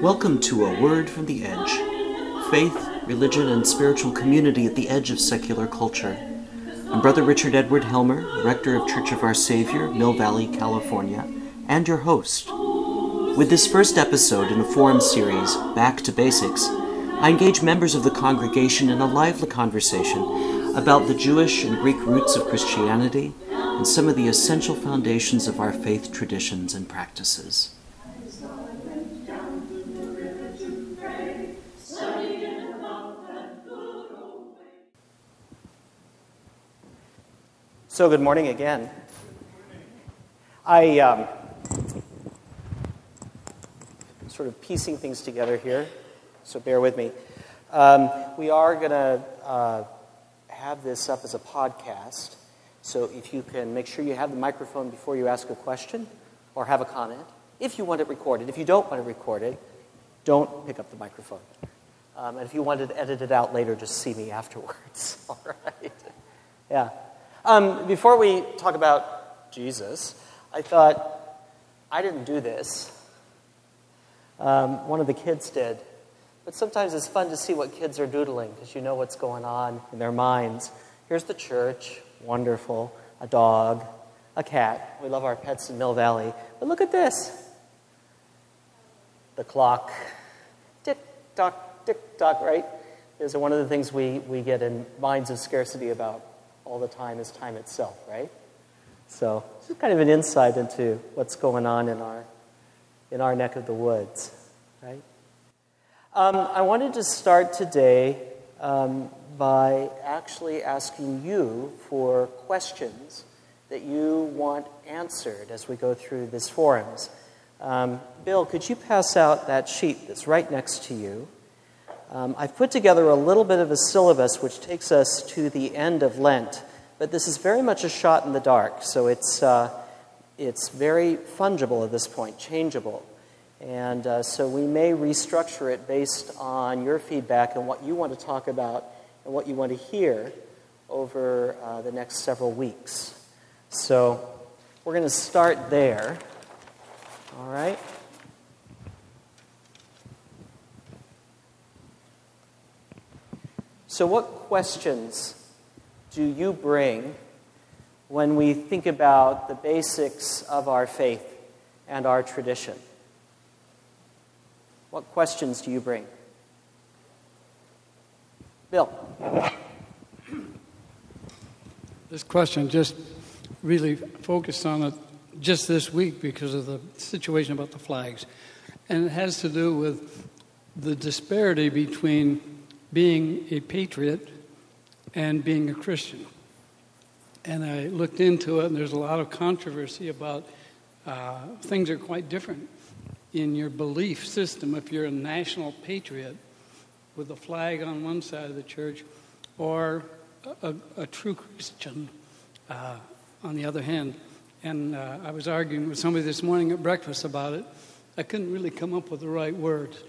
Welcome to A Word from the Edge faith, religion, and spiritual community at the edge of secular culture. I'm Brother Richard Edward Helmer, Rector of Church of Our Savior, Mill Valley, California, and your host. With this first episode in a forum series, Back to Basics, I engage members of the congregation in a lively conversation about the Jewish and Greek roots of Christianity and some of the essential foundations of our faith traditions and practices. So, good morning again. I um, sort of piecing things together here, so bear with me. Um, we are going to uh, have this up as a podcast, so if you can make sure you have the microphone before you ask a question or have a comment. If you want it recorded, if you don't want it recorded, don't pick up the microphone. Um, and if you edit it out later, just see me afterwards. All right? Yeah. Um, before we talk about Jesus, I thought, I didn't do this. Um, one of the kids did. But sometimes it's fun to see what kids are doodling because you know what's going on in their minds. Here's the church, wonderful, a dog, a cat. We love our pets in Mill Valley. But look at this the clock. Tick tock, tick tock, right? Is one of the things we, we get in minds of scarcity about all the time is time itself, right? So this is kind of an insight into what's going on in our, in our neck of the woods, right? Um, I wanted to start today um, by actually asking you for questions that you want answered as we go through this forums. Um, Bill, could you pass out that sheet that's right next to you? Um, I've put together a little bit of a syllabus which takes us to the end of Lent, but this is very much a shot in the dark, so it's, uh, it's very fungible at this point, changeable. And uh, so we may restructure it based on your feedback and what you want to talk about and what you want to hear over uh, the next several weeks. So we're going to start there. All right? So, what questions do you bring when we think about the basics of our faith and our tradition? What questions do you bring? Bill. This question just really focused on it just this week because of the situation about the flags. And it has to do with the disparity between being a patriot and being a Christian. And I looked into it, and there's a lot of controversy about uh, things are quite different in your belief system if you're a national patriot with a flag on one side of the church or a, a true Christian uh, on the other hand. And uh, I was arguing with somebody this morning at breakfast about it. I couldn't really come up with the right words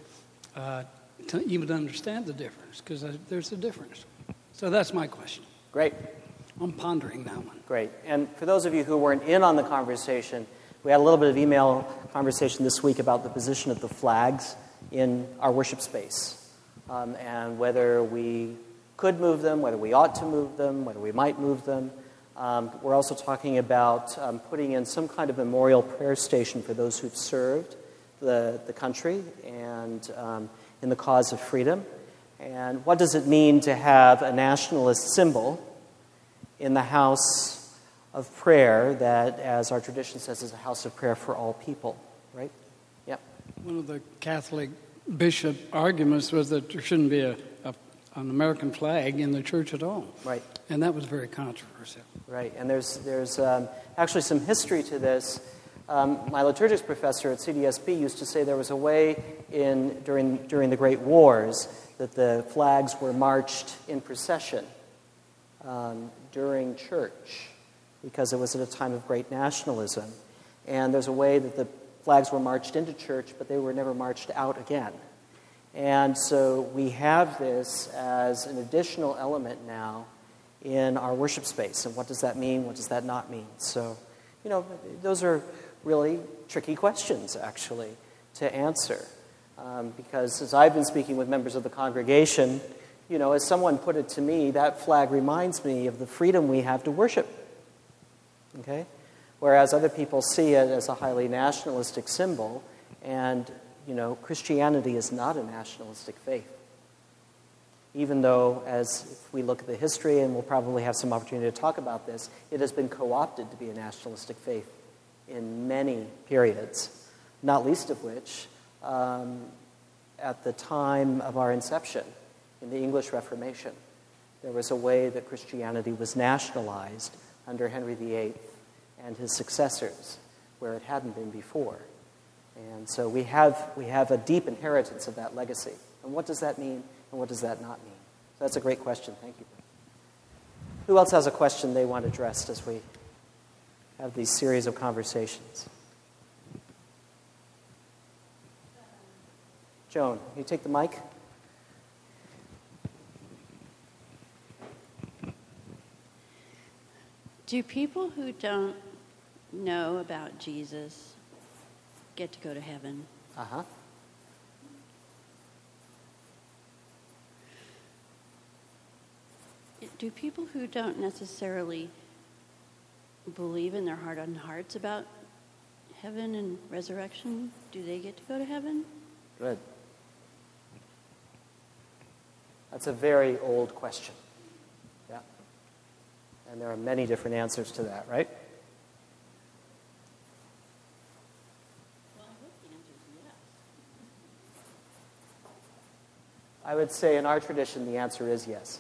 uh, to even understand the difference because there's a difference. So that's my question. Great. I'm pondering that one. Great. And for those of you who weren't in on the conversation, we had a little bit of email conversation this week about the position of the flags in our worship space um, and whether we could move them, whether we ought to move them, whether we might move them. Um, we're also talking about um, putting in some kind of memorial prayer station for those who've served the, the country and um, in the cause of freedom. And what does it mean to have a nationalist symbol in the house of prayer that, as our tradition says, is a house of prayer for all people, right? Yep. One of the Catholic bishop arguments was that there shouldn't be a, a, an American flag in the church at all. Right. And that was very controversial. Right. And there's, there's um, actually some history to this. Um, my liturgics professor at CDSP used to say there was a way in, during, during the Great Wars that the flags were marched in procession um, during church because it was at a time of great nationalism. And there's a way that the flags were marched into church, but they were never marched out again. And so we have this as an additional element now in our worship space. And what does that mean? What does that not mean? So, you know, those are really tricky questions, actually, to answer. Um, because as I've been speaking with members of the congregation, you know, as someone put it to me, that flag reminds me of the freedom we have to worship. Okay? Whereas other people see it as a highly nationalistic symbol, and, you know, Christianity is not a nationalistic faith. Even though, as if we look at the history, and we'll probably have some opportunity to talk about this, it has been co opted to be a nationalistic faith in many periods, not least of which um, at the time of our inception in the English Reformation. There was a way that Christianity was nationalized under Henry VIII and his successors, where it hadn't been before. And so we have, we have a deep inheritance of that legacy. And what does that mean, and what does that not mean? So that's a great question. Thank you. Who else has a question they want addressed as we have these series of conversations? Joan, you take the mic? Do people who don't know about Jesus get to go to heaven? Uh huh. Do people who don't necessarily believe in their heart and hearts about heaven and resurrection, do they get to go to heaven? Good. That's a very old question. Yeah. And there are many different answers to that, right? I would say in our tradition the answer is yes.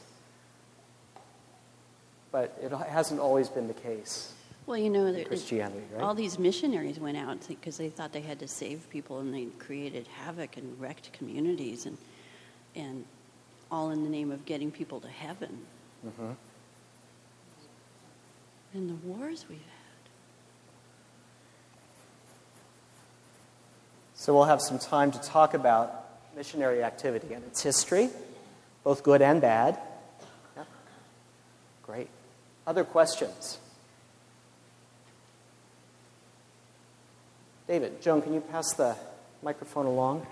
But it hasn't always been the case. Well, you know, there, Christianity, right? all these missionaries went out because they thought they had to save people, and they created havoc and wrecked communities, and and all in the name of getting people to heaven. Mm-hmm. And the wars we've had. So we'll have some time to talk about missionary activity and its history, both good and bad. Yeah. Great. Other questions? David, Joan, can you pass the microphone along?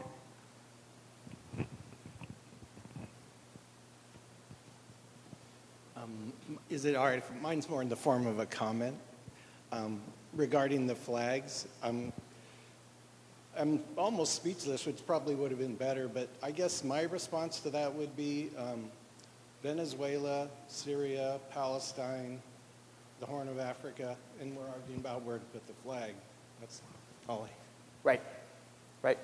Um, is it all right? Mine's more in the form of a comment um, regarding the flags. I'm, I'm almost speechless, which probably would have been better, but I guess my response to that would be um, Venezuela, Syria, Palestine, the Horn of Africa, and we're arguing about where to put the flag. That's Right, right.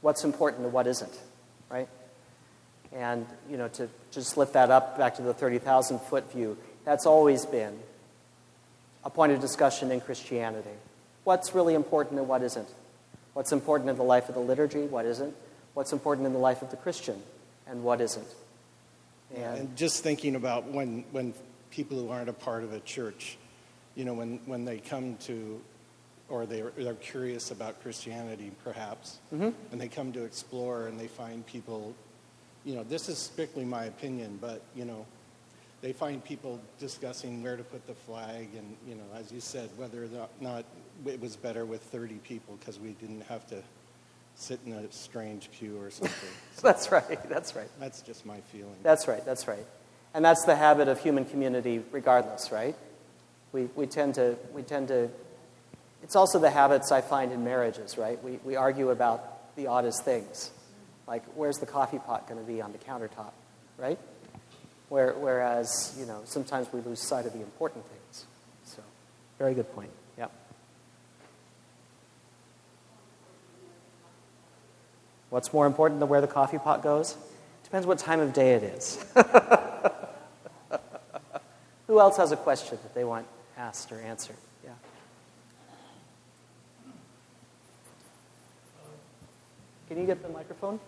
What's important and what isn't, right? And, you know, to just lift that up back to the 30,000 foot view, that's always been a point of discussion in Christianity. What's really important and what isn't? What's important in the life of the liturgy? What isn't? What's important in the life of the Christian and what isn't? And, and just thinking about when, when people who aren't a part of a church, you know, when, when they come to, or they're, they're curious about Christianity, perhaps, mm-hmm. and they come to explore and they find people, you know, this is strictly my opinion, but, you know, they find people discussing where to put the flag, and, you know, as you said, whether or not it was better with 30 people because we didn't have to sit in a strange pew or something. So that's right, that's right. That's just my feeling. That's right, that's right. And that's the habit of human community regardless, right? We, we, tend to, we tend to, it's also the habits I find in marriages, right? We, we argue about the oddest things. Like, where's the coffee pot going to be on the countertop, right? Where, whereas, you know, sometimes we lose sight of the important things. So, very good point. Yeah. What's more important than where the coffee pot goes? Depends what time of day it is. Who else has a question that they want asked or answered? Yeah. Can you get the microphone?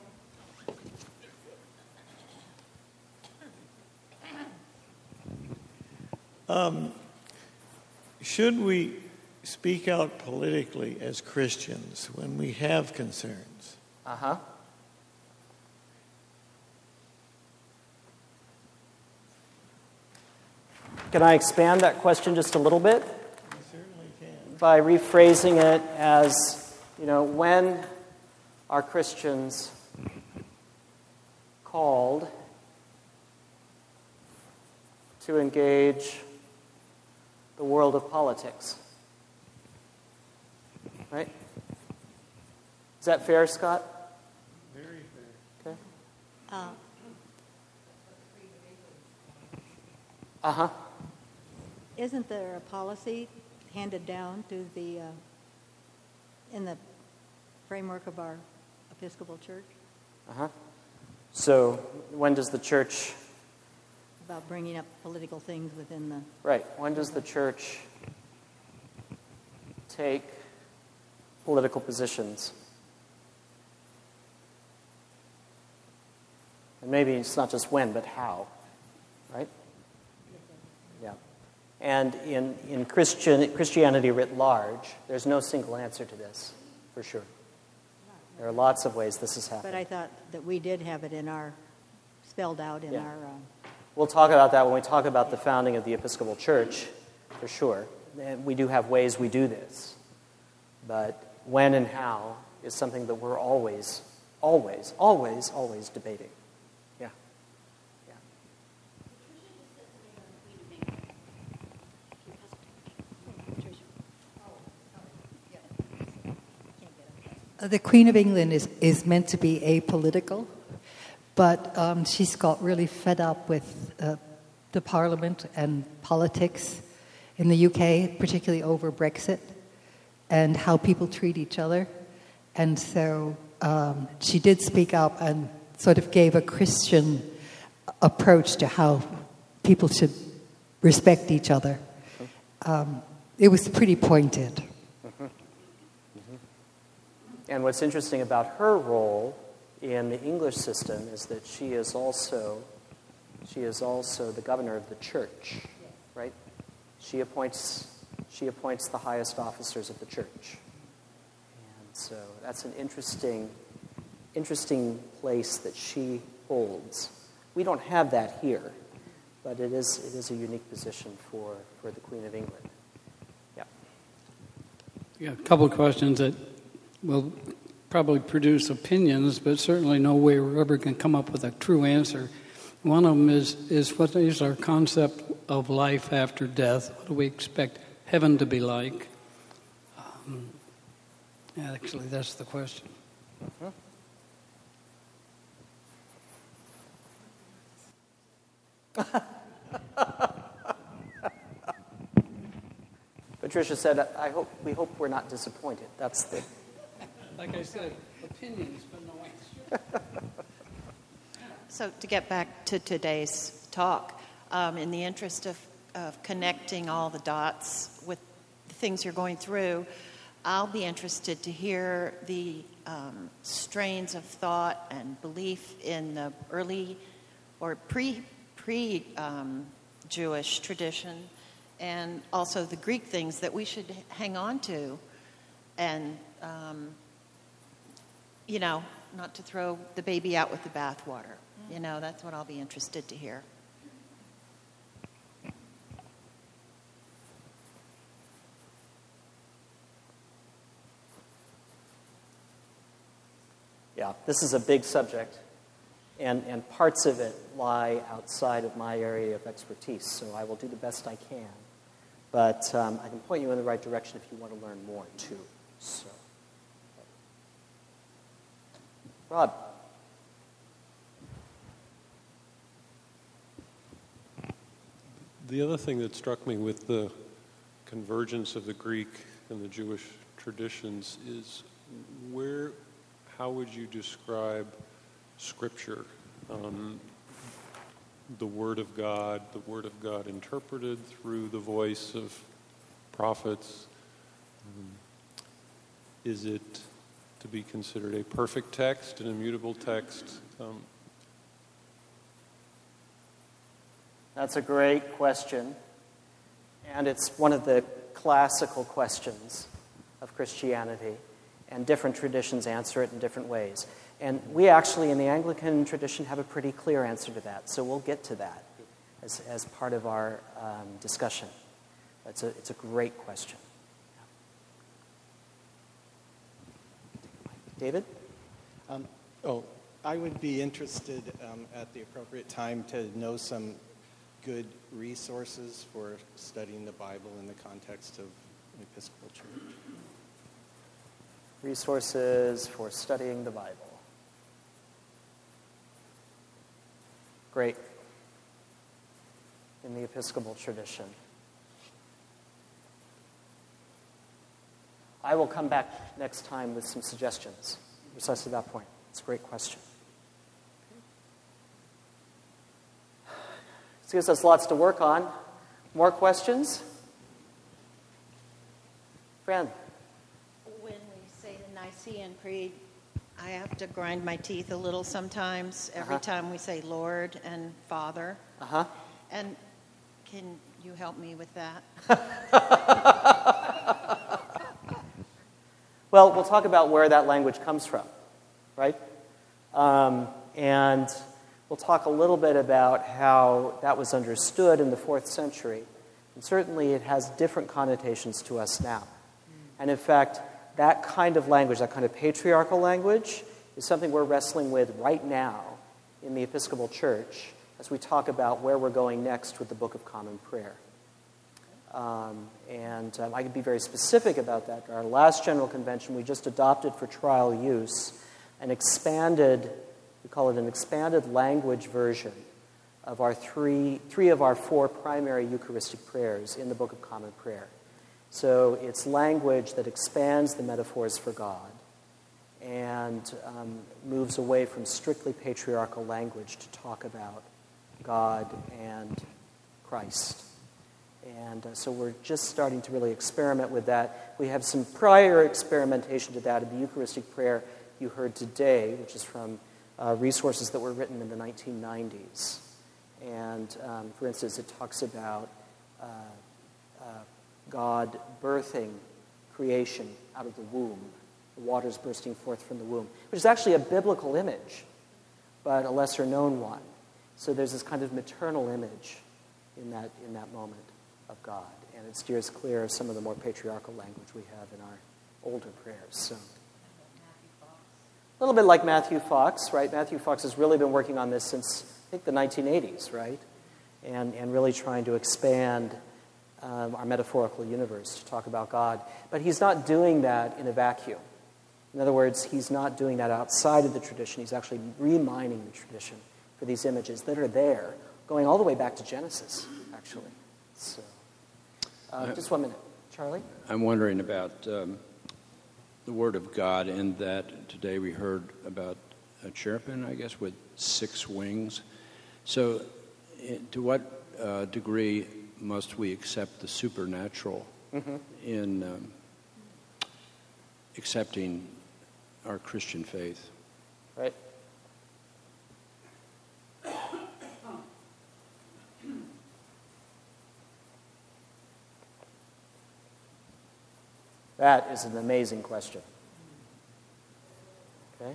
Um, should we speak out politically as Christians when we have concerns? Uh huh. Can I expand that question just a little bit? You certainly can. By rephrasing it as, you know, when, are Christians called to engage the world of politics? Right? Is that fair, Scott? Very fair. Okay. Uh, Uh huh. Isn't there a policy handed down to the, uh, in the framework of our Episcopal Church Uh huh. So, when does the church, about bringing up political things within the, right, when does the church take political positions? And maybe it's not just when, but how, right? Yeah. And in, in Christian, Christianity writ large, there's no single answer to this, for sure. There are lots of ways this is happening. but I thought that we did have it in our, spelled out in Yeah. our, um, We'll talk about that when we talk about the founding of the Episcopal Church, for sure. And we do have ways we do this. But when and how is something that we're always, always, always, always debating. The Queen of England is, is meant to be apolitical, but um, she's got really fed up with uh, the Parliament and politics in the UK, particularly over Brexit and how people treat each other. And so um, she did speak up and sort of gave a Christian approach to how people should respect each other. Um, it was pretty pointed. And what's interesting about her role in the English system is that she is also she is also the governor of the church, right? She appoints she appoints the highest officers of the church. And so that's an interesting interesting place that she holds. We don't have that here, but it is it is a unique position for, for the Queen of England. Yeah. Yeah, a couple of questions that will probably produce opinions, but certainly no way we're ever going to come up with a true answer. One of them is, is what is our concept of life after death? What do we expect heaven to be like? Um, actually, that's the question. Patricia said, I hope, we hope we're not disappointed. That's the, Like I said, opinions, but no answer. So, to get back to today's talk, um, in the interest of, of connecting all the dots with the things you're going through, I'll be interested to hear the um, strains of thought and belief in the early or pre pre um, Jewish tradition, and also the Greek things that we should hang on to, and um, you know, not to throw the baby out with the bathwater. You know, that's what I'll be interested to hear. yeah, this is a big subject, and, and parts of it lie outside of my area of expertise, so I will do the best I can. But um, I can point you in the right direction if you want to learn more, too. So, Rob. The other thing that struck me with the convergence of the Greek and the Jewish traditions is where, how would you describe Scripture? Um, the Word of God, the Word of God interpreted through the voice of prophets. Um, is it to be considered a perfect text, an immutable text? Um, That's a great question. And it's one of the classical questions of Christianity. And different traditions answer it in different ways. And we actually, in the Anglican tradition, have a pretty clear answer to that. So we'll get to that as, as part of our um, discussion. It's a, it's a great question. David? Um, oh, I would be interested um, at the appropriate time to know some good resources for studying the Bible in the context of an Episcopal Church. Resources for studying the Bible. Great. In the Episcopal tradition. I will come back next time with some suggestions, precisely that point. It's a great question. This gives us lots to work on. More questions? Fran. When we say the Nicene Creed, I have to grind my teeth a little sometimes every Uh-huh. time we say Lord and Father. Uh huh. And can you help me with that? Well, we'll talk about where that language comes from, right? Um, and we'll talk a little bit about how that was understood in the fourth century. And certainly it has different connotations to us now. And in fact, that kind of language, that kind of patriarchal language, is something we're wrestling with right now in the Episcopal Church as we talk about where we're going next with the Book of Common Prayer. Um, and um, I could be very specific about that. Our last General Convention, we just adopted for trial use an expanded, we call it an expanded language version of our three, three of our four primary Eucharistic prayers in the Book of Common Prayer. So it's language that expands the metaphors for God and um, moves away from strictly patriarchal language to talk about God and Christ. And uh, so we're just starting to really experiment with that. We have some prior experimentation to that in the Eucharistic prayer you heard today, which is from uh, resources that were written in the 1990s. And um, for instance, it talks about uh, uh, God birthing creation out of the womb, the waters bursting forth from the womb, which is actually a biblical image, but a lesser known one. So there's this kind of maternal image in that, in that moment of God. And it steers clear of some of the more patriarchal language we have in our older prayers. So. A little bit like Matthew Fox, right? Matthew Fox has really been working on this since, I think, the 1980s, right? And, and really trying to expand um, our metaphorical universe to talk about God. But he's not doing that in a vacuum. In other words, he's not doing that outside of the tradition. He's actually remining the tradition for these images that are there, going all the way back to Genesis, actually. So, uh, just one minute. Charlie? I'm wondering about um, the Word of God, in that today we heard about a cherubim, I guess, with six wings. So, to what uh, degree must we accept the supernatural Mhm. in um, accepting our Christian faith? Right? That is an amazing question. Okay?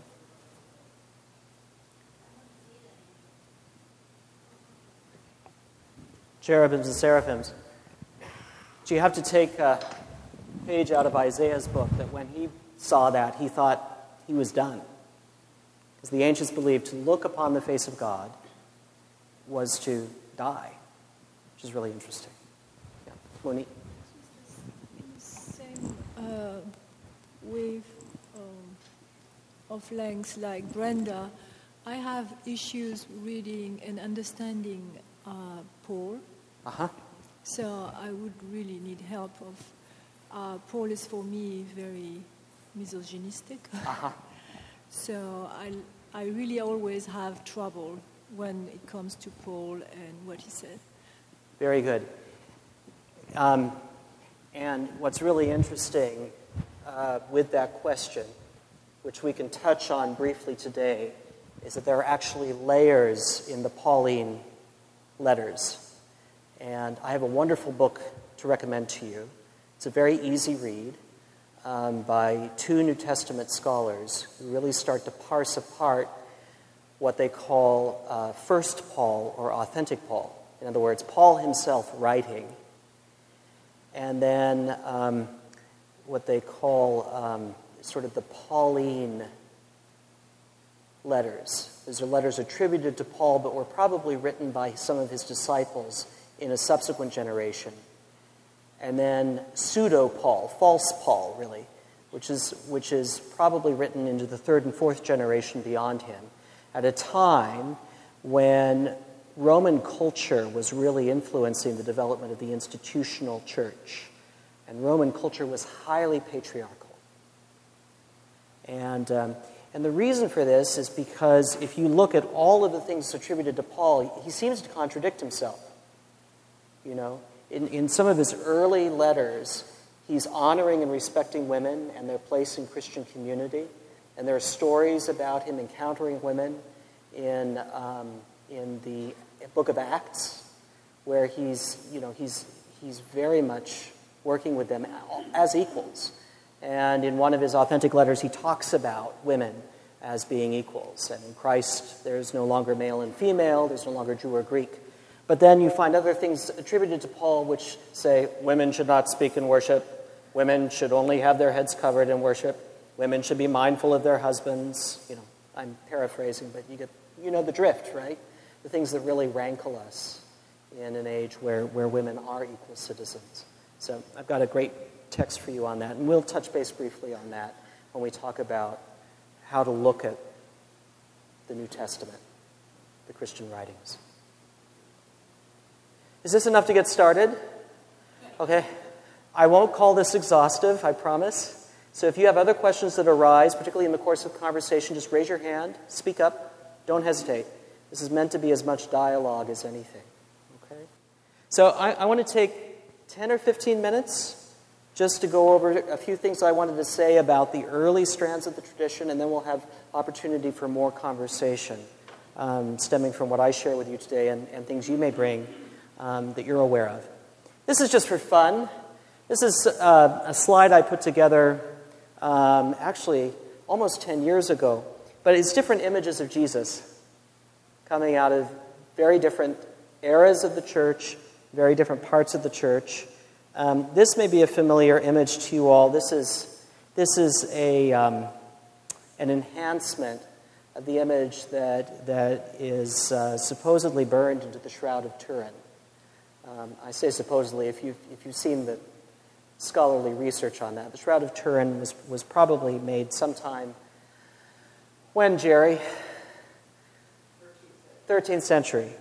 Cherubims and seraphims. So you have to take a page out of Isaiah's book that when he saw that, he thought he was done. Because the ancients believed to look upon the face of God was to die, which is really interesting. Yeah. Monique? Same uh, with um, of lengths like Brenda, I have issues reading and understanding uh, Paul. Uh huh. So I would really need help of. Uh, Paul is for me very misogynistic. Uh-huh. so I, I really always have trouble when it comes to Paul and what he said. Very good. Um, and what's really interesting uh, with that question, which we can touch on briefly today, is that there are actually layers in the Pauline letters. And I have a wonderful book to recommend to you. It's a very easy read um, by two New Testament scholars who really start to parse apart what they call uh, First Paul or authentic Paul. In other words, Paul himself writing, and then um, what they call um, sort of the Pauline letters. These are letters attributed to Paul, but were probably written by some of his disciples in a subsequent generation. And then pseudo Paul, false Paul, really, which is, which is probably written into the third and fourth generation beyond him, at a time when Roman culture was really influencing the development of the institutional church. And Roman culture was highly patriarchal. And, um, and the reason for this is because if you look at all of the things attributed to Paul, he seems to contradict himself. You know, in, in some of his early letters, he's honoring and respecting women and their place in Christian community. And there are stories about him encountering women in, um, in the book of Acts, where he's, you know, he's, he's very much working with them as equals. And in one of his authentic letters, he talks about women as being equals. And in Christ, there's no longer male and female, there's no longer Jew or Greek. But then you find other things attributed to Paul which say women should not speak in worship, women should only have their heads covered in worship, women should be mindful of their husbands. You know, I'm paraphrasing, but you get you know the drift, right? The things that really rankle us in an age where, where women are equal citizens. So I've got a great text for you on that, and we'll touch base briefly on that when we talk about how to look at the New Testament, the Christian writings. Is this enough to get started? Okay. I won't call this exhaustive, I promise. So if you have other questions that arise, particularly in the course of conversation, just raise your hand, speak up, don't hesitate. This is meant to be as much dialogue as anything. Okay? So I, I want to take 10 or 15 minutes just to go over a few things I wanted to say about the early strands of the tradition, and then we'll have opportunity for more conversation um, stemming from what I share with you today and, and things you may bring um, that you're aware of. This is just for fun. This is uh, a slide I put together um, actually almost 10 years ago, but it's different images of Jesus coming out of very different eras of the church, very different parts of the church. Um, this may be a familiar image to you all. This is, this is a, um, an enhancement of the image that, that is uh, supposedly burned into the Shroud of Turin. Um, I say supposedly, if you've, if you've seen the scholarly research on that, the Shroud of Turin was, was probably made sometime when, Jerry? 13th century.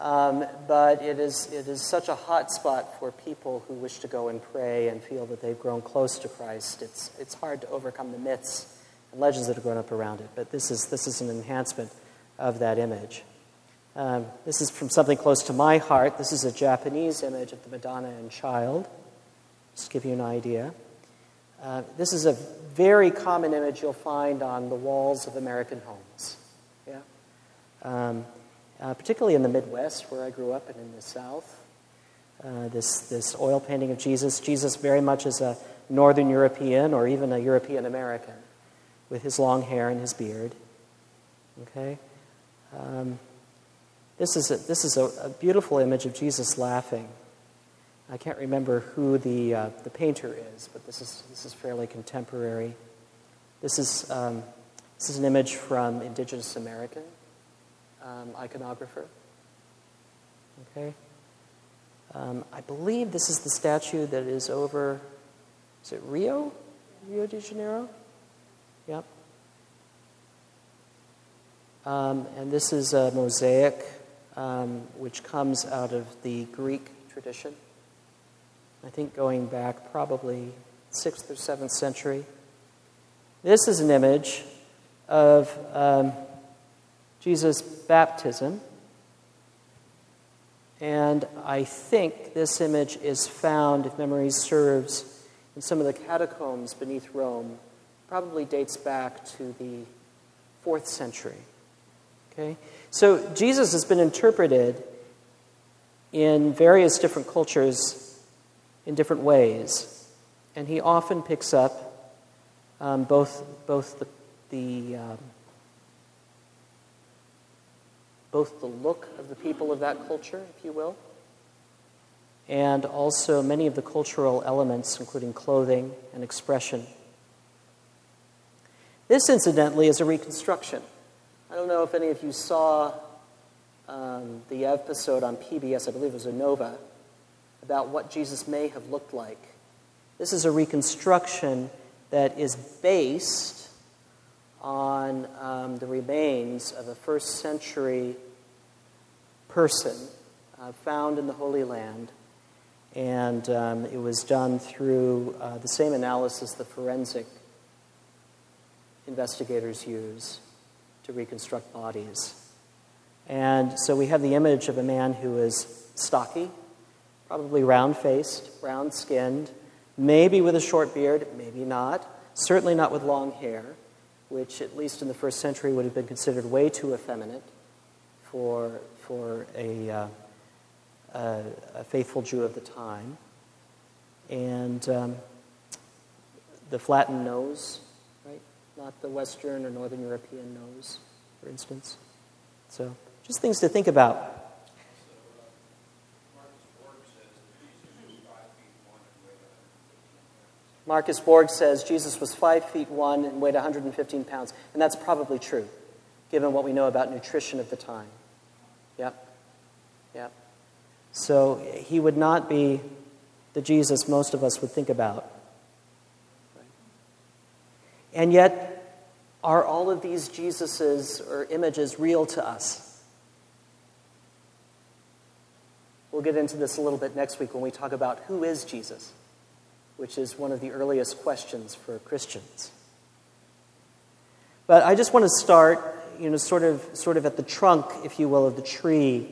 Um, but it is, it is such a hot spot for people who wish to go and pray and feel that they've grown close to Christ. It's, it's hard to overcome the myths and legends that have grown up around it, but this is, this is an enhancement of that image. Um, this is from something close to my heart. This is a Japanese image of the Madonna and Child, just to give you an idea. Uh, this is a very common image you'll find on the walls of American homes. Yeah? Um, uh, particularly in the Midwest, where I grew up, and in the South. Uh, this, this oil painting of Jesus, Jesus very much as a Northern European or even a European American with his long hair and his beard. Okay? Um, this is, a, this is a, a, beautiful image of Jesus laughing. I can't remember who the, uh, the painter is, but this is, this is fairly contemporary. This is, um, this is an image from Indigenous American um, iconographer. Okay? Um, I believe this is the statue that is over, is it Rio? Rio de Janeiro? Yep. Um, and this is a mosaic um, which comes out of the Greek tradition. I think going back probably 6th or 7th century. This is an image of um, Jesus' baptism. And I think this image is found, if memory serves, in some of the catacombs beneath Rome. Probably dates back to the fourth century. Okay? So Jesus has been interpreted in various different cultures in different ways. And he often picks up um, both, both the, the um, both the look of the people of that culture, if you will, and also many of the cultural elements, including clothing and expression. This, incidentally, is a reconstruction I don't know if any of you saw um, the episode on PBS, I believe it was Nova, about what Jesus may have looked like. This is a reconstruction that is based on um, the remains of a first century person uh, found in the Holy Land. And um, it was done through uh, the same analysis the forensic investigators use to reconstruct bodies. And so we have the image of a man who is stocky, probably round faced, round skinned, maybe with a short beard, maybe not, certainly not with long hair, which at least in the first century would have been considered way too effeminate for, for a, uh, a, faithful Jew of the time. And um, the flattened nose, right? Not the Western or Northern European nose, for instance. So, just things to think about. Marcus Borg says Jesus was five feet one and weighed 115 pounds. And that's probably true, given what we know about nutrition at the time. Yep. Yep. So he would not be the Jesus most of us would think about. And yet, are all of these Jesuses or images real to us? We'll get into this a little bit next week when we talk about who is Jesus which is one of the earliest questions for Christians. But I just want to start, you know, sort of, sort of at the trunk, if you will, of the tree.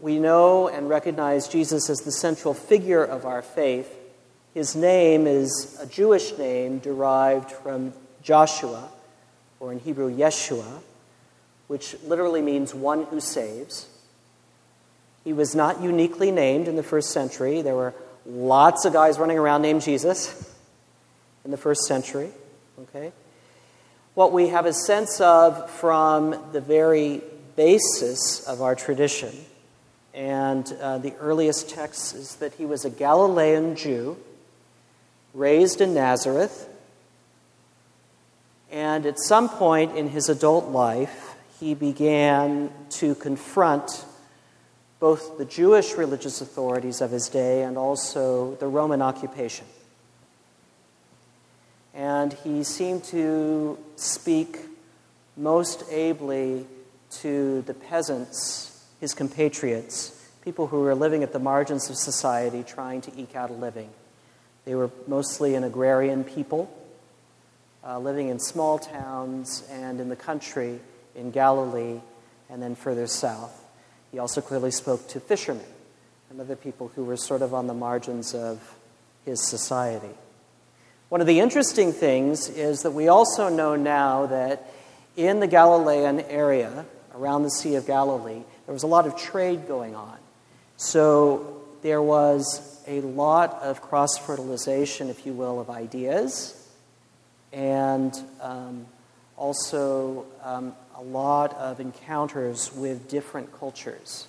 We know and recognize Jesus as the central figure of our faith. His name is a Jewish name derived from Joshua, or in Hebrew, Yeshua, which literally means one who saves. He was not uniquely named in the first century. There were Lots of guys running around named Jesus in the first century. Okay? What we have a sense of from the very basis of our tradition and uh, the earliest texts is that he was a Galilean Jew raised in Nazareth. And at some point in his adult life, he began to confront both the Jewish religious authorities of his day and also the Roman occupation. And he seemed to speak most ably to the peasants, his compatriots, people who were living at the margins of society trying to eke out a living. They were mostly an agrarian people, uh, living in small towns and in the country in Galilee and then further south. He also clearly spoke to fishermen and other people who were sort of on the margins of his society. One of the interesting things is that we also know now that in the Galilean area, around the Sea of Galilee, there was a lot of trade going on. So there was a lot of cross fertilization, if you will, of ideas, and um, also um, a lot of encounters with different cultures.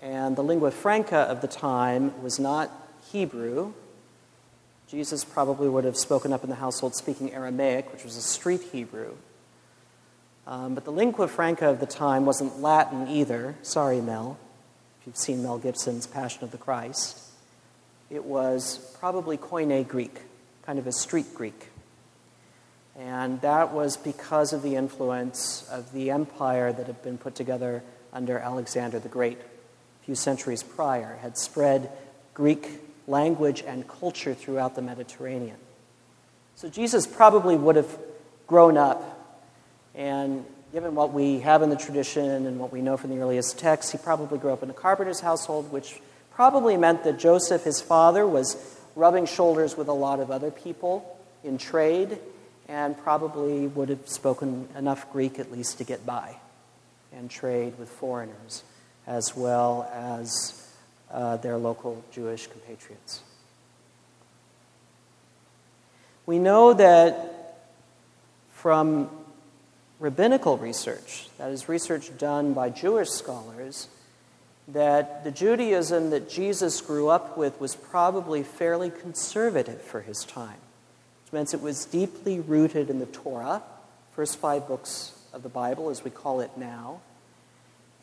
And the lingua franca of the time was not Hebrew. Jesus probably would have spoken up in the household speaking Aramaic, which was a street Hebrew. Um, but the lingua franca of the time wasn't Latin either. Sorry, Mel, if you've seen Mel Gibson's Passion of the Christ. It was probably Koine Greek, kind of a street Greek. And that was because of the influence of the empire that had been put together under Alexander the Great a few centuries prior, had spread Greek language and culture throughout the Mediterranean. So Jesus probably would have grown up, and given what we have in the tradition and what we know from the earliest texts, he probably grew up in a carpenter's household, which probably meant that Joseph, his father, was rubbing shoulders with a lot of other people in trade and probably would have spoken enough Greek at least to get by and trade with foreigners as well as uh, their local Jewish compatriots. We know that from rabbinical research, that is, research done by Jewish scholars, that the Judaism that Jesus grew up with was probably fairly conservative for his time which meant it was deeply rooted in the Torah, first five books of the Bible, as we call it now,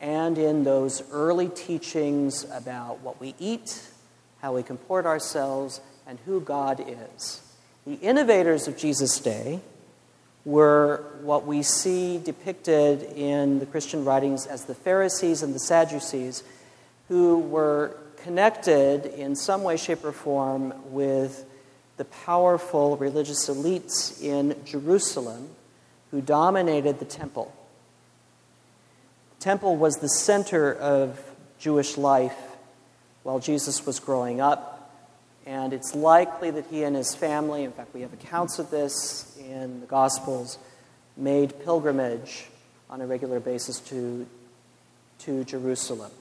and in those early teachings about what we eat, how we comport ourselves, and who God is. The innovators of Jesus' day were what we see depicted in the Christian writings as the Pharisees and the Sadducees, who were connected in some way, shape, or form with the powerful religious elites in Jerusalem who dominated the temple. The temple was the center of Jewish life while Jesus was growing up. And it's likely that he and his family, in fact, we have accounts of this in the Gospels, made pilgrimage on a regular basis to, to Jerusalem.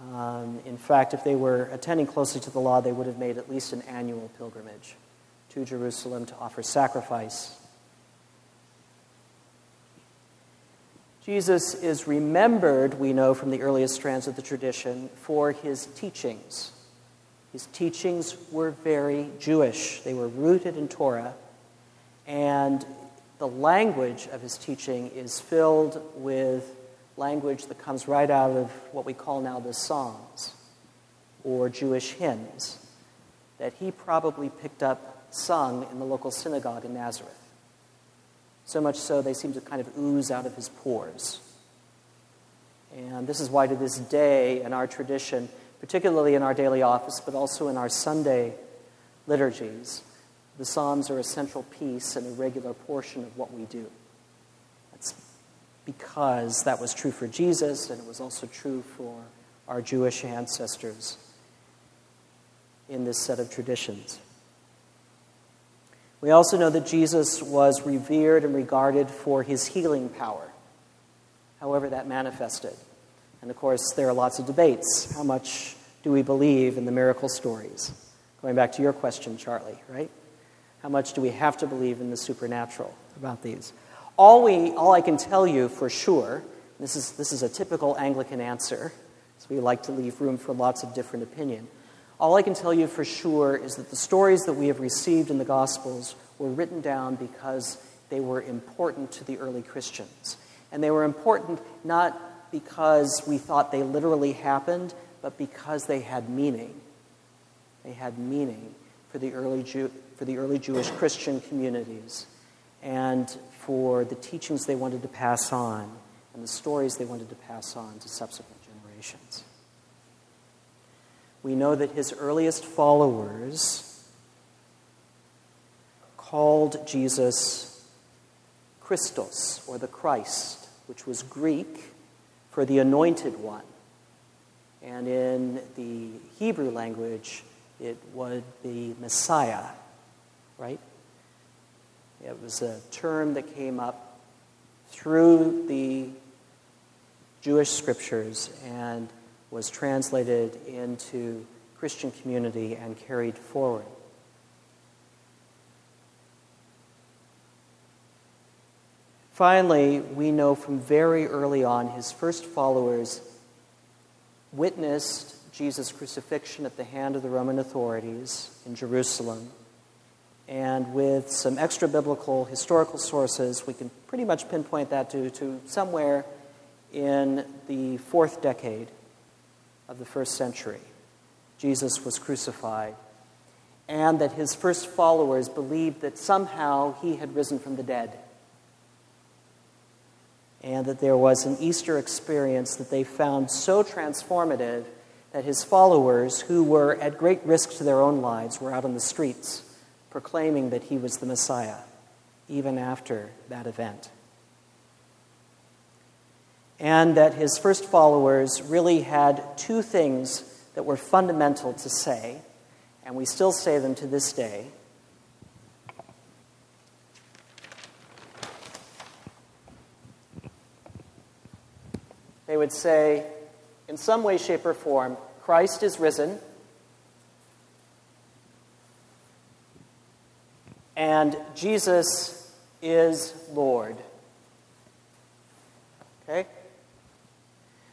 Um, in fact, if they were attending closely to the law, they would have made at least an annual pilgrimage to Jerusalem to offer sacrifice. Jesus is remembered, we know from the earliest strands of the tradition, for his teachings. His teachings were very Jewish, they were rooted in Torah, and the language of his teaching is filled with language that comes right out of what we call now the Psalms or Jewish hymns that he probably picked up sung in the local synagogue in Nazareth. So much so they seem to kind of ooze out of his pores. And this is why, to this day, in our tradition, particularly in our daily office, but also in our Sunday liturgies, the Psalms are a central piece and a regular portion of what we do. Because that was true for Jesus, and it was also true for our Jewish ancestors in this set of traditions. We also know that Jesus was revered and regarded for his healing power, however that manifested. And of course, there are lots of debates. How much do we believe in the miracle stories? Going back to your question, Charlie, right? How much do we have to believe in the supernatural about these? All, we, all I can tell you for sure, this is, this is a typical Anglican answer, so we like to leave room for lots of different opinion. All I can tell you for sure is that the stories that we have received in the Gospels were written down because they were important to the early Christians. And they were important not because we thought they literally happened, but because they had meaning. They had meaning for the early, Jew, for the early Jewish Christian communities and for the teachings they wanted to pass on and the stories they wanted to pass on to subsequent generations. We know that his earliest followers called Jesus Christos, or the Christ, which was Greek for the anointed one. And in the Hebrew language, it would be Messiah, right? It was a term that came up through the Jewish scriptures and was translated into Christian community and carried forward. Finally, we know from very early on his first followers witnessed Jesus' crucifixion at the hand of the Roman authorities in Jerusalem. And with some extra biblical historical sources, we can pretty much pinpoint that to, to somewhere in the fourth decade of the first century. Jesus was crucified, and that his first followers believed that somehow he had risen from the dead. And that there was an Easter experience that they found so transformative that his followers, who were at great risk to their own lives, were out on the streets proclaiming that he was the Messiah, even after that event. And that his first followers really had two things that were fundamental to say, and we still say them to this day. They would say, in some way, shape, or form, Christ is risen, and Jesus is Lord. Okay?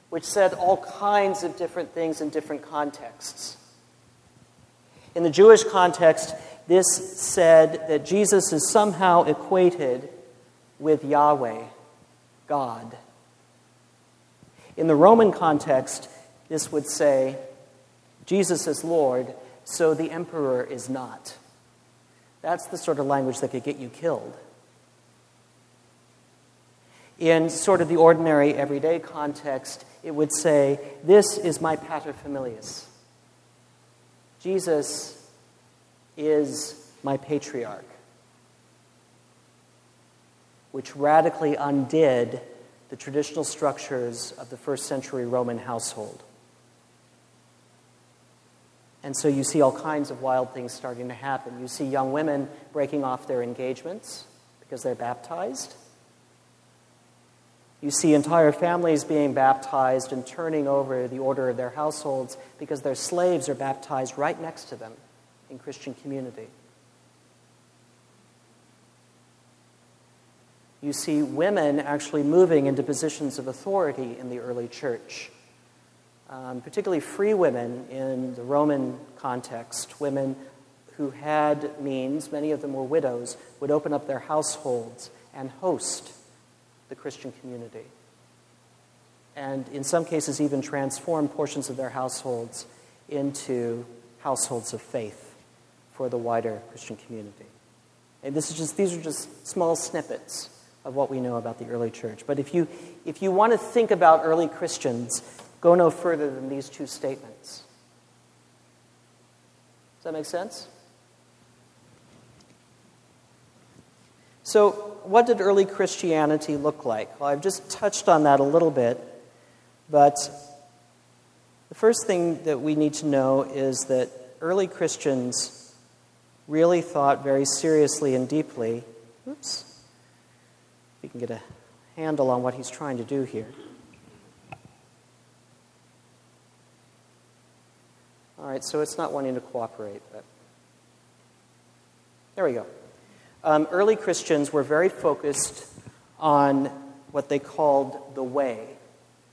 Which said all kinds of different things in different contexts. In the Jewish context, this said that Jesus is somehow equated with Yahweh, God. In the Roman context, this would say, Jesus is Lord, so the emperor is not. That's the sort of language that could get you killed. In sort of the ordinary, everyday context, it would say, This is my paterfamilias. Jesus is my patriarch, which radically undid the traditional structures of the first century Roman household. And so you see all kinds of wild things starting to happen. You see young women breaking off their engagements because they're baptized. You see entire families being baptized and turning over the order of their households because their slaves are baptized right next to them in Christian community. You see women actually moving into positions of authority in the early church, um, particularly free women in the Roman context, women who had means, many of them were widows, would open up their households and host the Christian community. And in some cases, even transform portions of their households into households of faith for the wider Christian community. And this is just, these are just small snippets of what we know about the early church. But if you, if you want to think about early Christians, go no further than these two statements. Does that make sense? So, what did early Christianity look like? Well, I've just touched on that a little bit, but the first thing that we need to know is that early Christians really thought very seriously and deeply. Oops. If we can get a handle on what he's trying to do here. All right, so it's not wanting to cooperate, but there we go um, early Christians were very focused on what they called the way,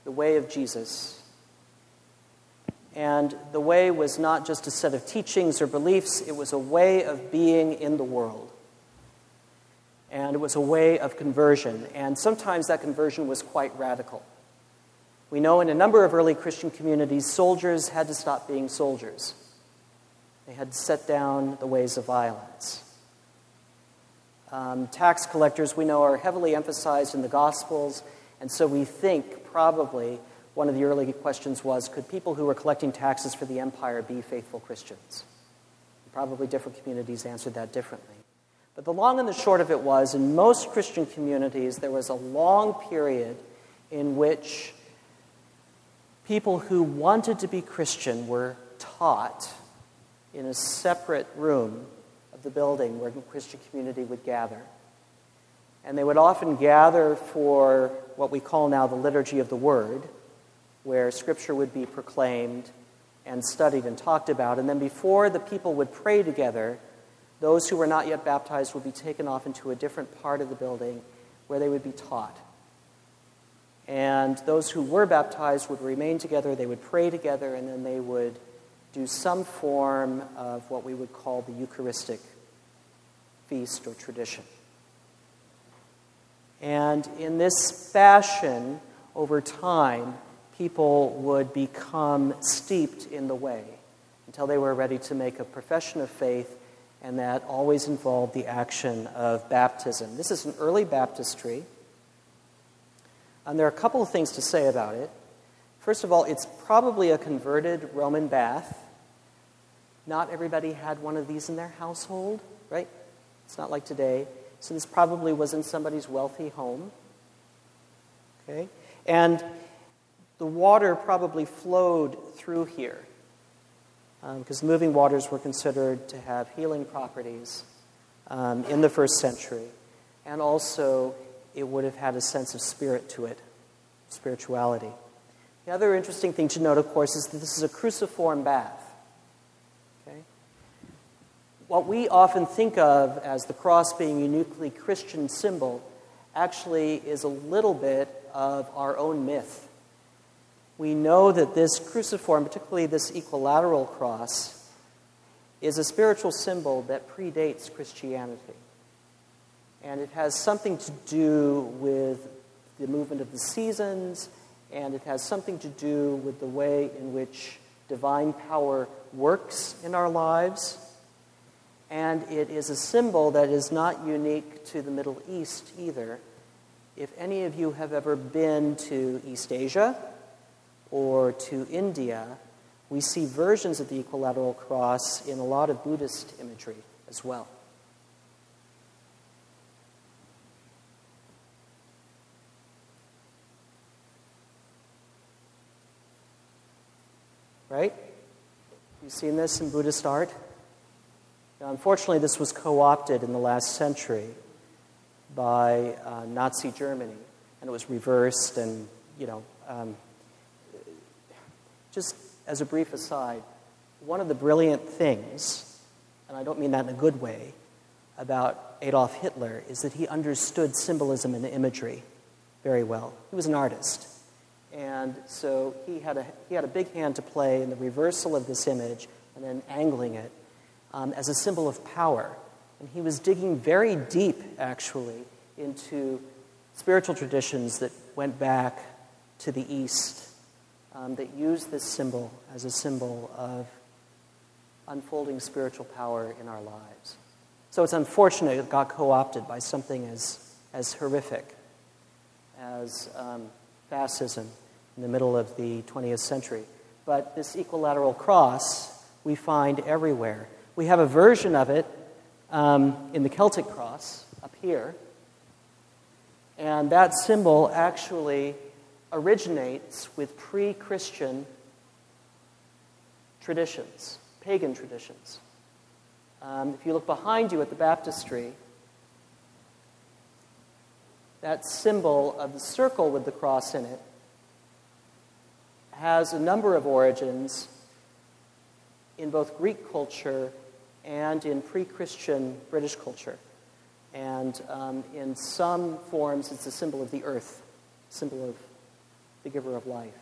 the way of Jesus. And the way was not just a set of teachings or beliefs, it was a way of being in the world. And it was a way of conversion. And sometimes that conversion was quite radical. We know in a number of early Christian communities, soldiers had to stop being soldiers, they had to set down the ways of violence. Um, tax collectors, we know, are heavily emphasized in the Gospels, and so we think probably one of the early questions was could people who were collecting taxes for the empire be faithful Christians? Probably different communities answered that differently. But the long and the short of it was in most Christian communities, there was a long period in which people who wanted to be Christian were taught in a separate room of the building where the Christian community would gather. And they would often gather for what we call now the liturgy of the word, where scripture would be proclaimed and studied and talked about. And then before the people would pray together, those who were not yet baptized would be taken off into a different part of the building where they would be taught. And those who were baptized would remain together, they would pray together, and then they would do some form of what we would call the Eucharistic feast or tradition. And in this fashion, over time, people would become steeped in the way until they were ready to make a profession of faith, and that always involved the action of baptism. This is an early baptistry, and there are a couple of things to say about it. First of all, it's probably a converted Roman bath. Not everybody had one of these in their household, right? It's not like today. So this probably was in somebody's wealthy home. Okay? And the water probably flowed through here because um, moving waters were considered to have healing properties um, in the first century. And also, it would have had a sense of spirit to it, spirituality. The other interesting thing to note, of course, is that this is a cruciform bath Okay? what we often think of as the cross being a uniquely Christian symbol actually is a little bit of our own myth. We know that this cruciform, particularly this equilateral cross, is a spiritual symbol that predates Christianity. And it has something to do with the movement of the seasons, and it has something to do with the way in which divine power works in our lives. And it is a symbol that is not unique to the Middle East either. If any of you have ever been to East Asia or to India, we see versions of the equilateral cross in a lot of Buddhist imagery as well. Right? You've seen this in Buddhist art? Now, unfortunately, this was co opted in the last century by uh, Nazi Germany, and it was reversed. And, you know, um, just as a brief aside, one of the brilliant things, and I don't mean that in a good way, about Adolf Hitler is that he understood symbolism and imagery very well. He was an artist. And so he had, a, he had a big hand to play in the reversal of this image and then angling it um, as a symbol of power. And he was digging very deep, actually, into spiritual traditions that went back to the East um, that used this symbol as a symbol of unfolding spiritual power in our lives. So it's unfortunate it got co opted by something as, as horrific as um, fascism in the middle of the 20th century. But this equilateral cross we find everywhere. We have a version of it um, in the Celtic cross up here. And that symbol actually originates with pre Christian traditions, pagan traditions. Um, if you look behind you at the baptistry, that symbol of the circle with the cross in it has a number of origins in both Greek culture and in pre Christian British culture. And um, in some forms, it's a symbol of the earth, symbol of the giver of life.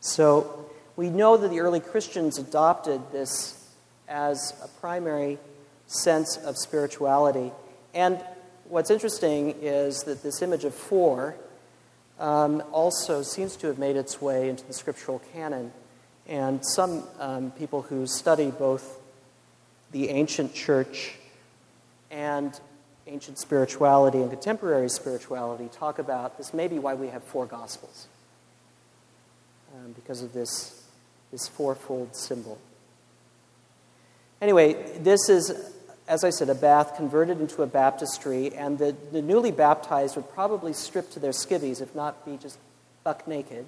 So we know that the early Christians adopted this as a primary sense of spirituality. And what's interesting is that this image of four um, also seems to have made its way into the scriptural canon. And some um, people who study both the ancient church and ancient spirituality and contemporary spirituality talk about this may be why we have four gospels, um, because of this, this fourfold symbol. Anyway, this is as I said, a bath converted into a baptistry, and the, the newly baptized would probably strip to their skivvies, if not be just buck naked,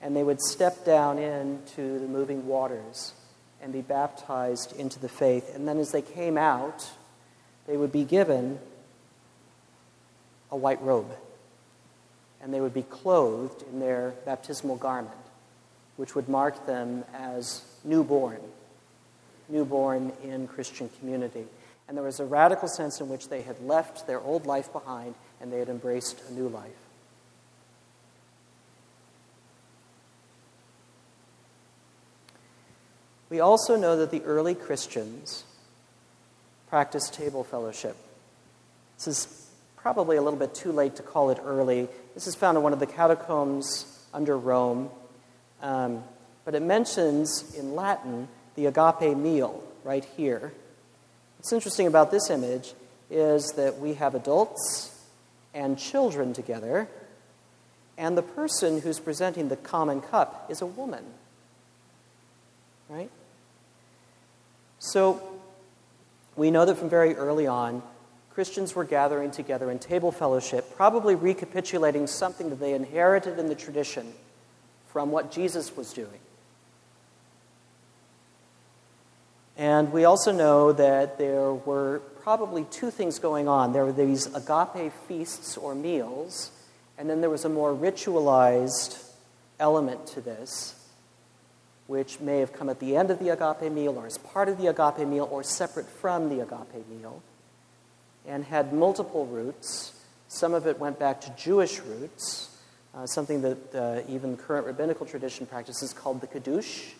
and they would step down into the moving waters and be baptized into the faith. And then as they came out, they would be given a white robe, and they would be clothed in their baptismal garment, which would mark them as newborn, newborn in Christian community. And there was a radical sense in which they had left their old life behind and they had embraced a new life. We also know that the early Christians practiced table fellowship. This is probably a little bit too late to call it early. This is found in one of the catacombs under Rome. Um, but it mentions in Latin the agape meal right here. What's interesting about this image is that we have adults and children together, and the person who's presenting the common cup is a woman. Right? So, we know that from very early on, Christians were gathering together in table fellowship, probably recapitulating something that they inherited in the tradition from what Jesus was doing. And we also know that there were probably two things going on. There were these agape feasts or meals, and then there was a more ritualized element to this, which may have come at the end of the agape meal, or as part of the agape meal, or separate from the agape meal, and had multiple roots. Some of it went back to Jewish roots, uh, something that uh, even current rabbinical tradition practices called the Kiddush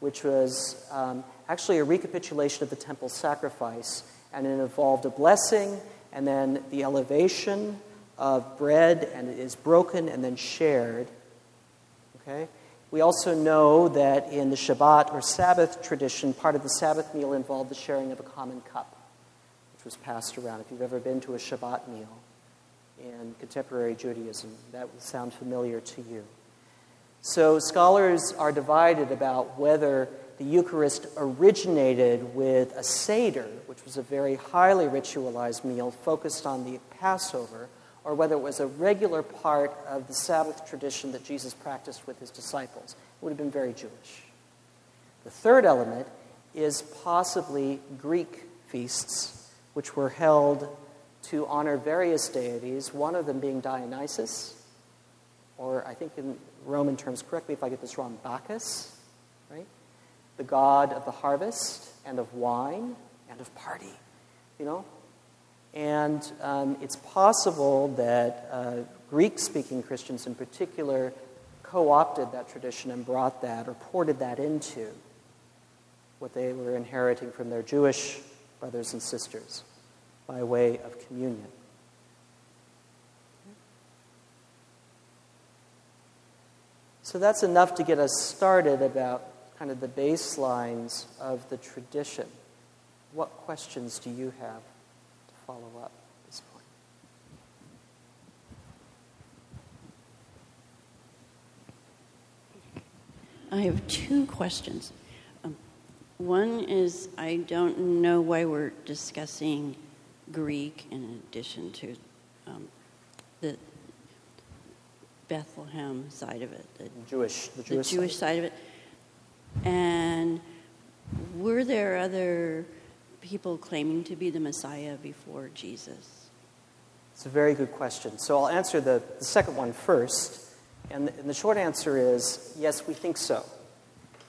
which was um, actually a recapitulation of the temple sacrifice, and it involved a blessing and then the elevation of bread, and it is broken and then shared. Okay? We also know that in the Shabbat or Sabbath tradition, part of the Sabbath meal involved the sharing of a common cup, which was passed around. If you've ever been to a Shabbat meal in contemporary Judaism, that would sound familiar to you. So scholars are divided about whether the Eucharist originated with a Seder, which was a very highly ritualized meal focused on the Passover, or whether it was a regular part of the Sabbath tradition that Jesus practiced with his disciples. It would have been very Jewish. The third element is possibly Greek feasts, which were held to honor various deities, one of them being Dionysus, or I think in Roman terms, correctly if I get this wrong, Bacchus, right? The god of the harvest and of wine and of party, you know? And um, it's possible that uh, Greek speaking Christians in particular co opted that tradition and brought that or ported that into what they were inheriting from their Jewish brothers and sisters by way of communion. So that's enough to get us started about kind of the baselines of the tradition. What questions do you have to follow up at this point? I have two questions. Um, one is I don't know why we're discussing Greek in addition to um, Bethlehem side of it, the Jewish, the the Jewish, Jewish side of it. And were there other people claiming to be the Messiah before Jesus? It's a very good question. So I'll answer the, the second one first. And the, and the short answer is yes, we think so.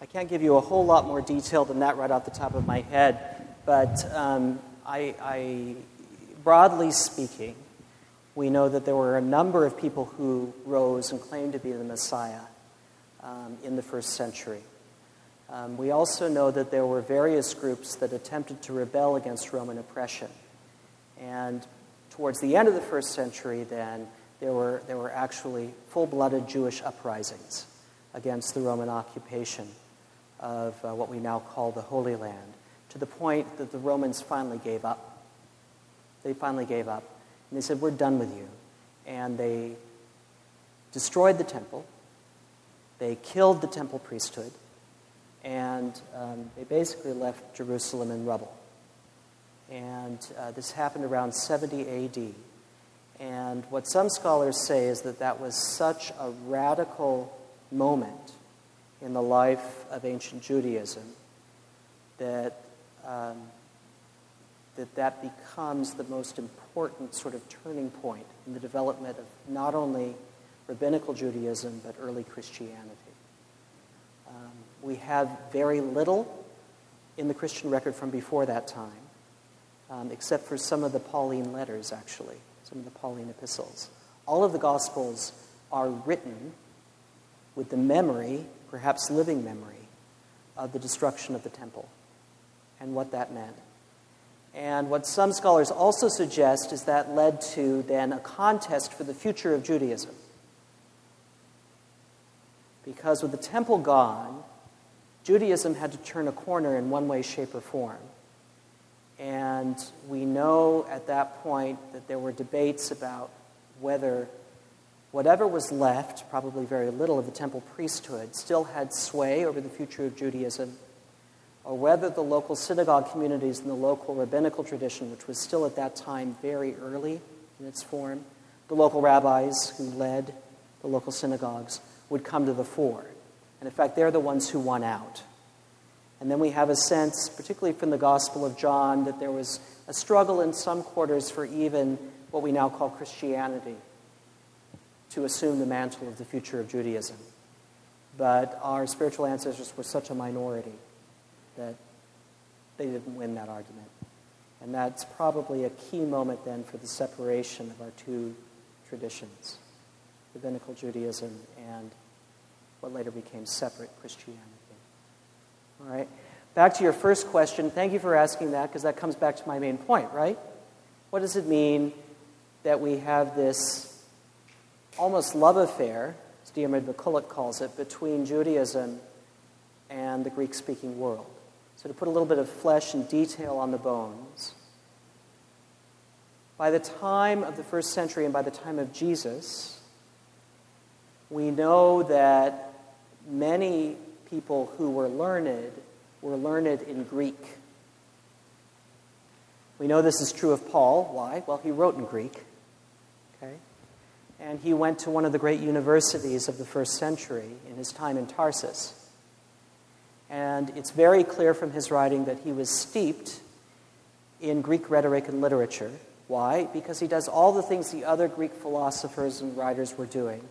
I can't give you a whole lot more detail than that right off the top of my head, but um, I, I, broadly speaking, we know that there were a number of people who rose and claimed to be the Messiah um, in the first century. Um, we also know that there were various groups that attempted to rebel against Roman oppression. And towards the end of the first century, then, there were, there were actually full blooded Jewish uprisings against the Roman occupation of uh, what we now call the Holy Land, to the point that the Romans finally gave up. They finally gave up. And they said, We're done with you. And they destroyed the temple, they killed the temple priesthood, and um, they basically left Jerusalem in rubble. And uh, this happened around 70 AD. And what some scholars say is that that was such a radical moment in the life of ancient Judaism that um, that that becomes the most important sort of turning point in the development of not only rabbinical Judaism but early Christianity. Um, we have very little in the Christian record from before that time, um, except for some of the Pauline letters, actually, some of the Pauline epistles. All of the Gospels are written with the memory, perhaps living memory, of the destruction of the temple and what that meant. And what some scholars also suggest is that led to then a contest for the future of Judaism. Because with the temple gone, Judaism had to turn a corner in one way, shape, or form. And we know at that point that there were debates about whether whatever was left, probably very little of the temple priesthood, still had sway over the future of Judaism or whether the local synagogue communities and the local rabbinical tradition, which was still at that time very early in its form, the local rabbis who led the local synagogues would come to the fore. And in fact, they're the ones who won out. And then we have a sense, particularly from the Gospel of John, that there was a struggle in some quarters for even what we now call Christianity to assume the mantle of the future of Judaism. But our spiritual ancestors were such a minority that they didn't win that argument. And that's probably a key moment then for the separation of our two traditions rabbinical Judaism and what later became separate Christianity. All right. Back to your first question. Thank you for asking that because that comes back to my main point, right? What does it mean that we have this almost love affair, as Diarmaid MacCulloch calls it, between Judaism and the Greek speaking world? So, to put a little bit of flesh and detail on the bones, by the time of the first century and by the time of Jesus, we know that many people who were learned were learned in Greek. We know this is true of Paul. Why? Well, he wrote in Greek. Okay? And he went to one of the great universities of the first century in his time in Tarsus. And it's very clear from his writing that he was steeped in Greek rhetoric and literature. Why? Because he does all the things the other Greek philosophers and writers were doing,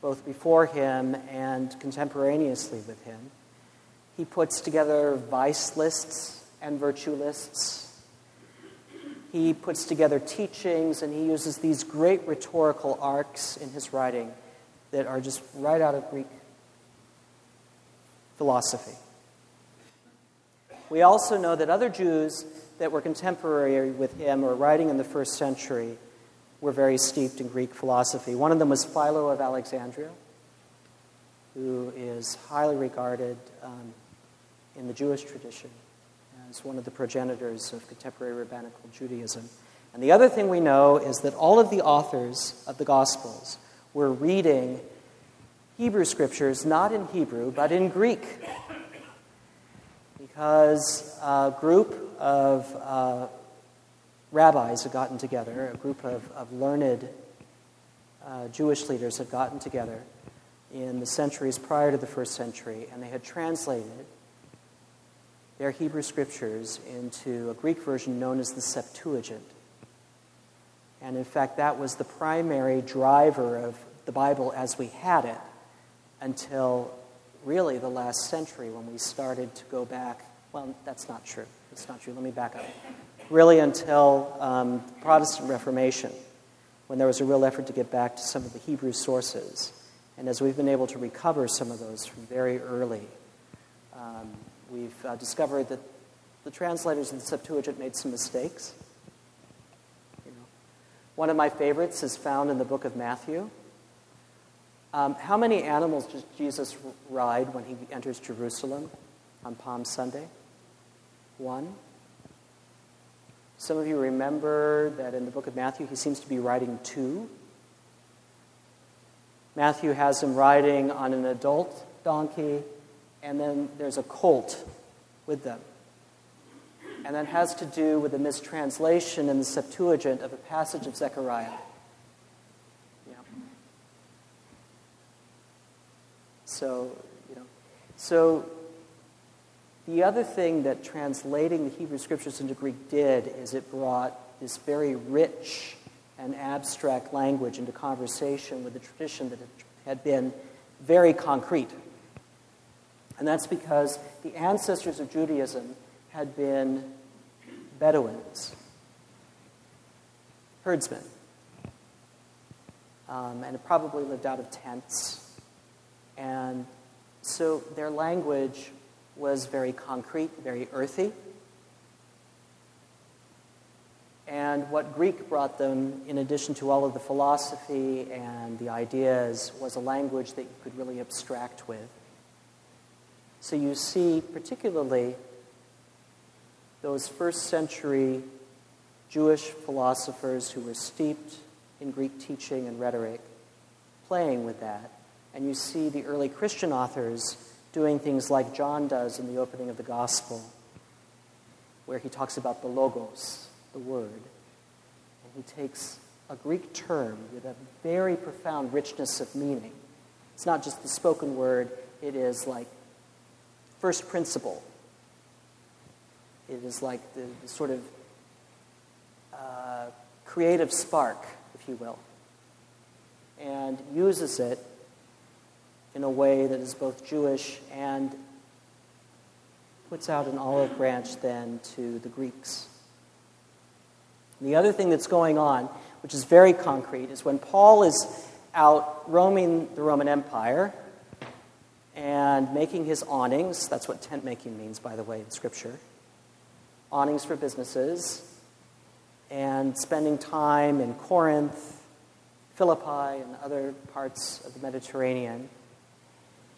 both before him and contemporaneously with him. He puts together vice lists and virtue lists. He puts together teachings, and he uses these great rhetorical arcs in his writing that are just right out of Greek philosophy. We also know that other Jews that were contemporary with him or writing in the first century were very steeped in Greek philosophy. One of them was Philo of Alexandria, who is highly regarded um, in the Jewish tradition as one of the progenitors of contemporary rabbinical Judaism. And the other thing we know is that all of the authors of the Gospels were reading Hebrew scriptures not in Hebrew, but in Greek. Because a group of uh, rabbis had gotten together, a group of, of learned uh, Jewish leaders had gotten together in the centuries prior to the first century, and they had translated their Hebrew scriptures into a Greek version known as the Septuagint. And in fact, that was the primary driver of the Bible as we had it until really the last century when we started to go back. Well, that's not true. That's not true. Let me back up. Really, until um, Protestant Reformation, when there was a real effort to get back to some of the Hebrew sources. And as we've been able to recover some of those from very early, um, we've uh, discovered that the translators of the Septuagint made some mistakes. You know. One of my favorites is found in the book of Matthew. Um, how many animals does Jesus ride when he enters Jerusalem on Palm Sunday? One. Some of you remember that in the book of Matthew, he seems to be riding two. Matthew has him riding on an adult donkey, and then there's a colt with them. And that has to do with a mistranslation in the Septuagint of a passage of Zechariah. So, you know, so the other thing that translating the Hebrew Scriptures into Greek did is it brought this very rich and abstract language into conversation with a tradition that had been very concrete. And that's because the ancestors of Judaism had been Bedouins, herdsmen, um, and probably lived out of tents. So their language was very concrete, very earthy. And what Greek brought them, in addition to all of the philosophy and the ideas, was a language that you could really abstract with. So you see, particularly, those first century Jewish philosophers who were steeped in Greek teaching and rhetoric playing with that. And you see the early Christian authors doing things like John does in the opening of the Gospel, where he talks about the Logos, the Word. And he takes a Greek term with a very profound richness of meaning. It's not just the spoken word, it is like first principle. It is like the, the sort of uh, creative spark, if you will, and uses it in a way that is both Jewish and puts out an olive branch then to the Greeks. And the other thing that's going on, which is very concrete, is when Paul is out roaming the Roman Empire and making his awnings, that's what tent making means, by the way, in Scripture, awnings for businesses, and spending time in Corinth, Philippi, and other parts of the Mediterranean.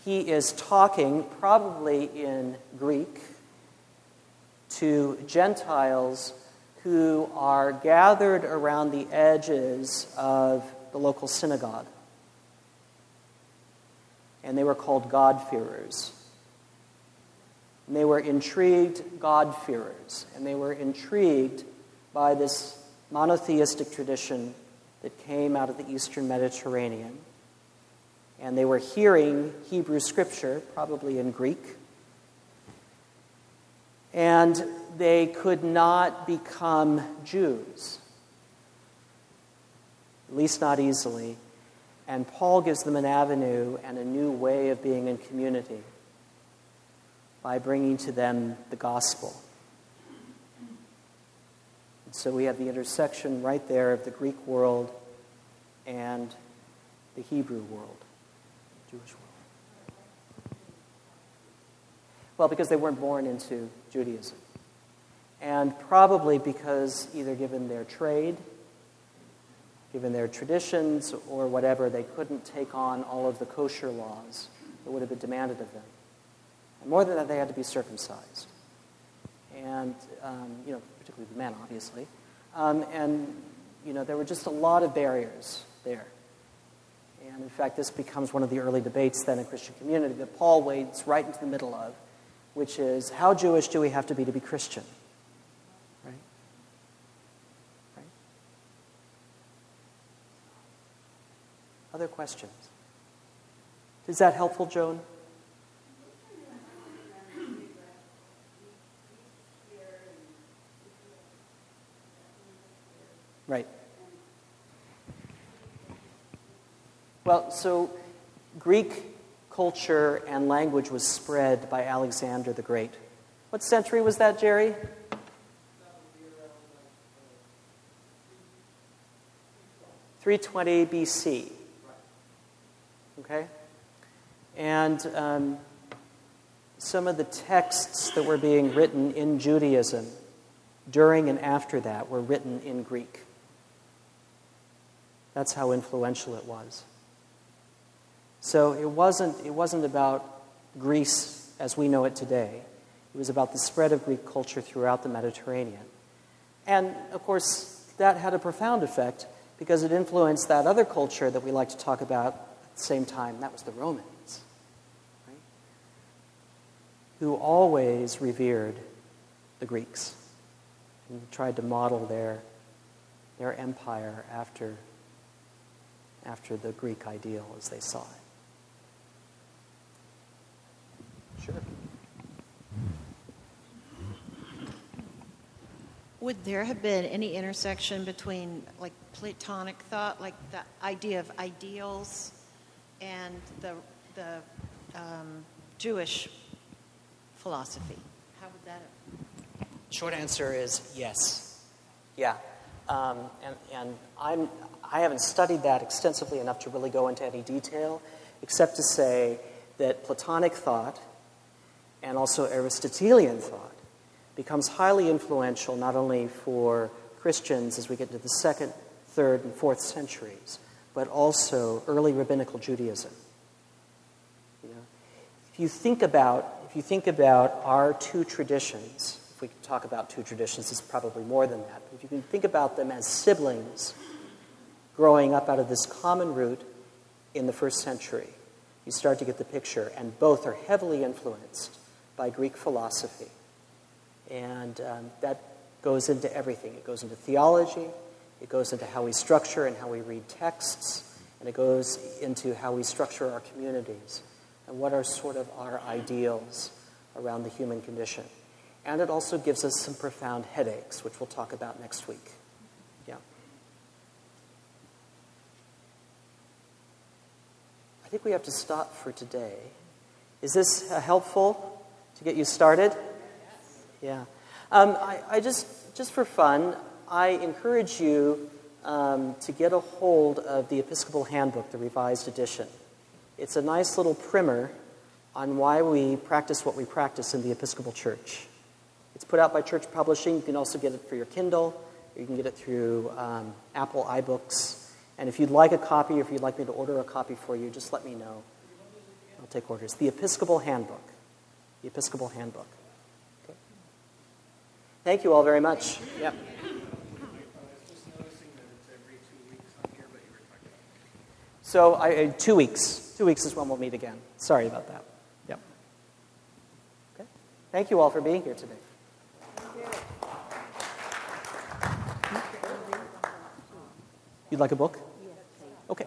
He is talking, probably in Greek, to Gentiles who are gathered around the edges of the local synagogue. And they were called God-fearers. And they were intrigued God-fearers. And they were intrigued by this monotheistic tradition that came out of the eastern Mediterranean. And they were hearing Hebrew scripture, probably in Greek. And they could not become Jews, at least not easily. And Paul gives them an avenue and a new way of being in community by bringing to them the gospel. And So we have the intersection right there of the Greek world and the Hebrew world, Jewish world. Well, because they weren't born into Judaism. And probably because either given their trade, given their traditions, or whatever, they couldn't take on all of the kosher laws that would have been demanded of them. And more than that, they had to be circumcised. And, um, you know, particularly the men, obviously. Um, and, you know, there were just a lot of barriers there. And in fact, this becomes one of the early debates then in Christian community that Paul wades right into the middle of, which is how Jewish do we have to be to be Christian? Right? Right? Other questions? Is that helpful, Joan? Right. Well, so Greek culture and language was spread by Alexander the Great. What century was that, Jerry? Three twenty BC. Okay, and um, some of the texts that were being written in Judaism during and after that were written in Greek. That's how influential it was. So it wasn't, it wasn't about Greece as we know it today. It was about the spread of Greek culture throughout the Mediterranean. And of course, that had a profound effect because it influenced that other culture that we like to talk about at the same time. That was the Romans, right? who always revered the Greeks and tried to model their, their empire after after the Greek ideal as they saw it. Would there have been any intersection between like Platonic thought, like the idea of ideals, and the the um, Jewish philosophy? How would that have? Short answer is yes. Yeah. Um, and, and I'm, I haven't studied that extensively enough to really go into any detail, except to say that Platonic thought and also Aristotelian thought becomes highly influential not only for Christians as we get into the second, third, and fourth centuries, but also early rabbinical Judaism. You know, if you think about if you think about our two traditions, if we talk about two traditions, it's probably more than that. But if you can think about them as siblings growing up out of this common root in the first century, you start to get the picture, and both are heavily influenced by Greek philosophy. And um, that goes into everything. It goes into theology, it goes into how we structure and how we read texts, and it goes into how we structure our communities and what are sort of our ideals around the human condition. And it also gives us some profound headaches, which we'll talk about next week. Yeah. I think we have to stop for today. Is this uh, helpful to get you started? Yeah. Um, I, I, just, just for fun, I encourage you um, to get a hold of the Episcopal Handbook, the revised edition. It's a nice little primer on why we practice what we practice in the Episcopal Church. It's put out by Church Publishing. You can also get it for your Kindle. You can get it through um, Apple iBooks. And if you'd like a copy, or if you'd like me to order a copy for you, just let me know. I'll take orders. The Episcopal Handbook. The Episcopal Handbook. Okay. Thank you all very much. Yeah. So I, two weeks. Two weeks is when we'll meet again. Sorry about that. Yep. Okay. Thank you all for being here today. You'd like a book? Okay.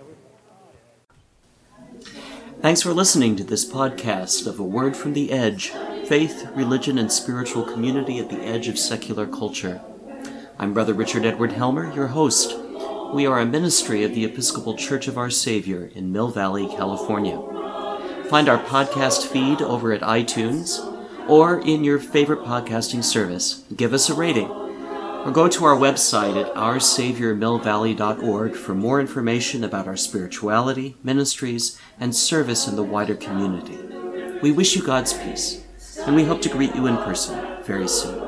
Thanks for listening to this podcast of A Word from the Edge Faith, Religion, and Spiritual Community at the Edge of Secular Culture. I'm Brother Richard Edward Helmer, your host. We are a ministry of the Episcopal Church of Our Savior in Mill Valley, California. Find our podcast feed over at iTunes or in your favorite podcasting service. Give us a rating or go to our website at oursaviormillvalley.org for more information about our spirituality, ministries, and service in the wider community. We wish you God's peace, and we hope to greet you in person very soon.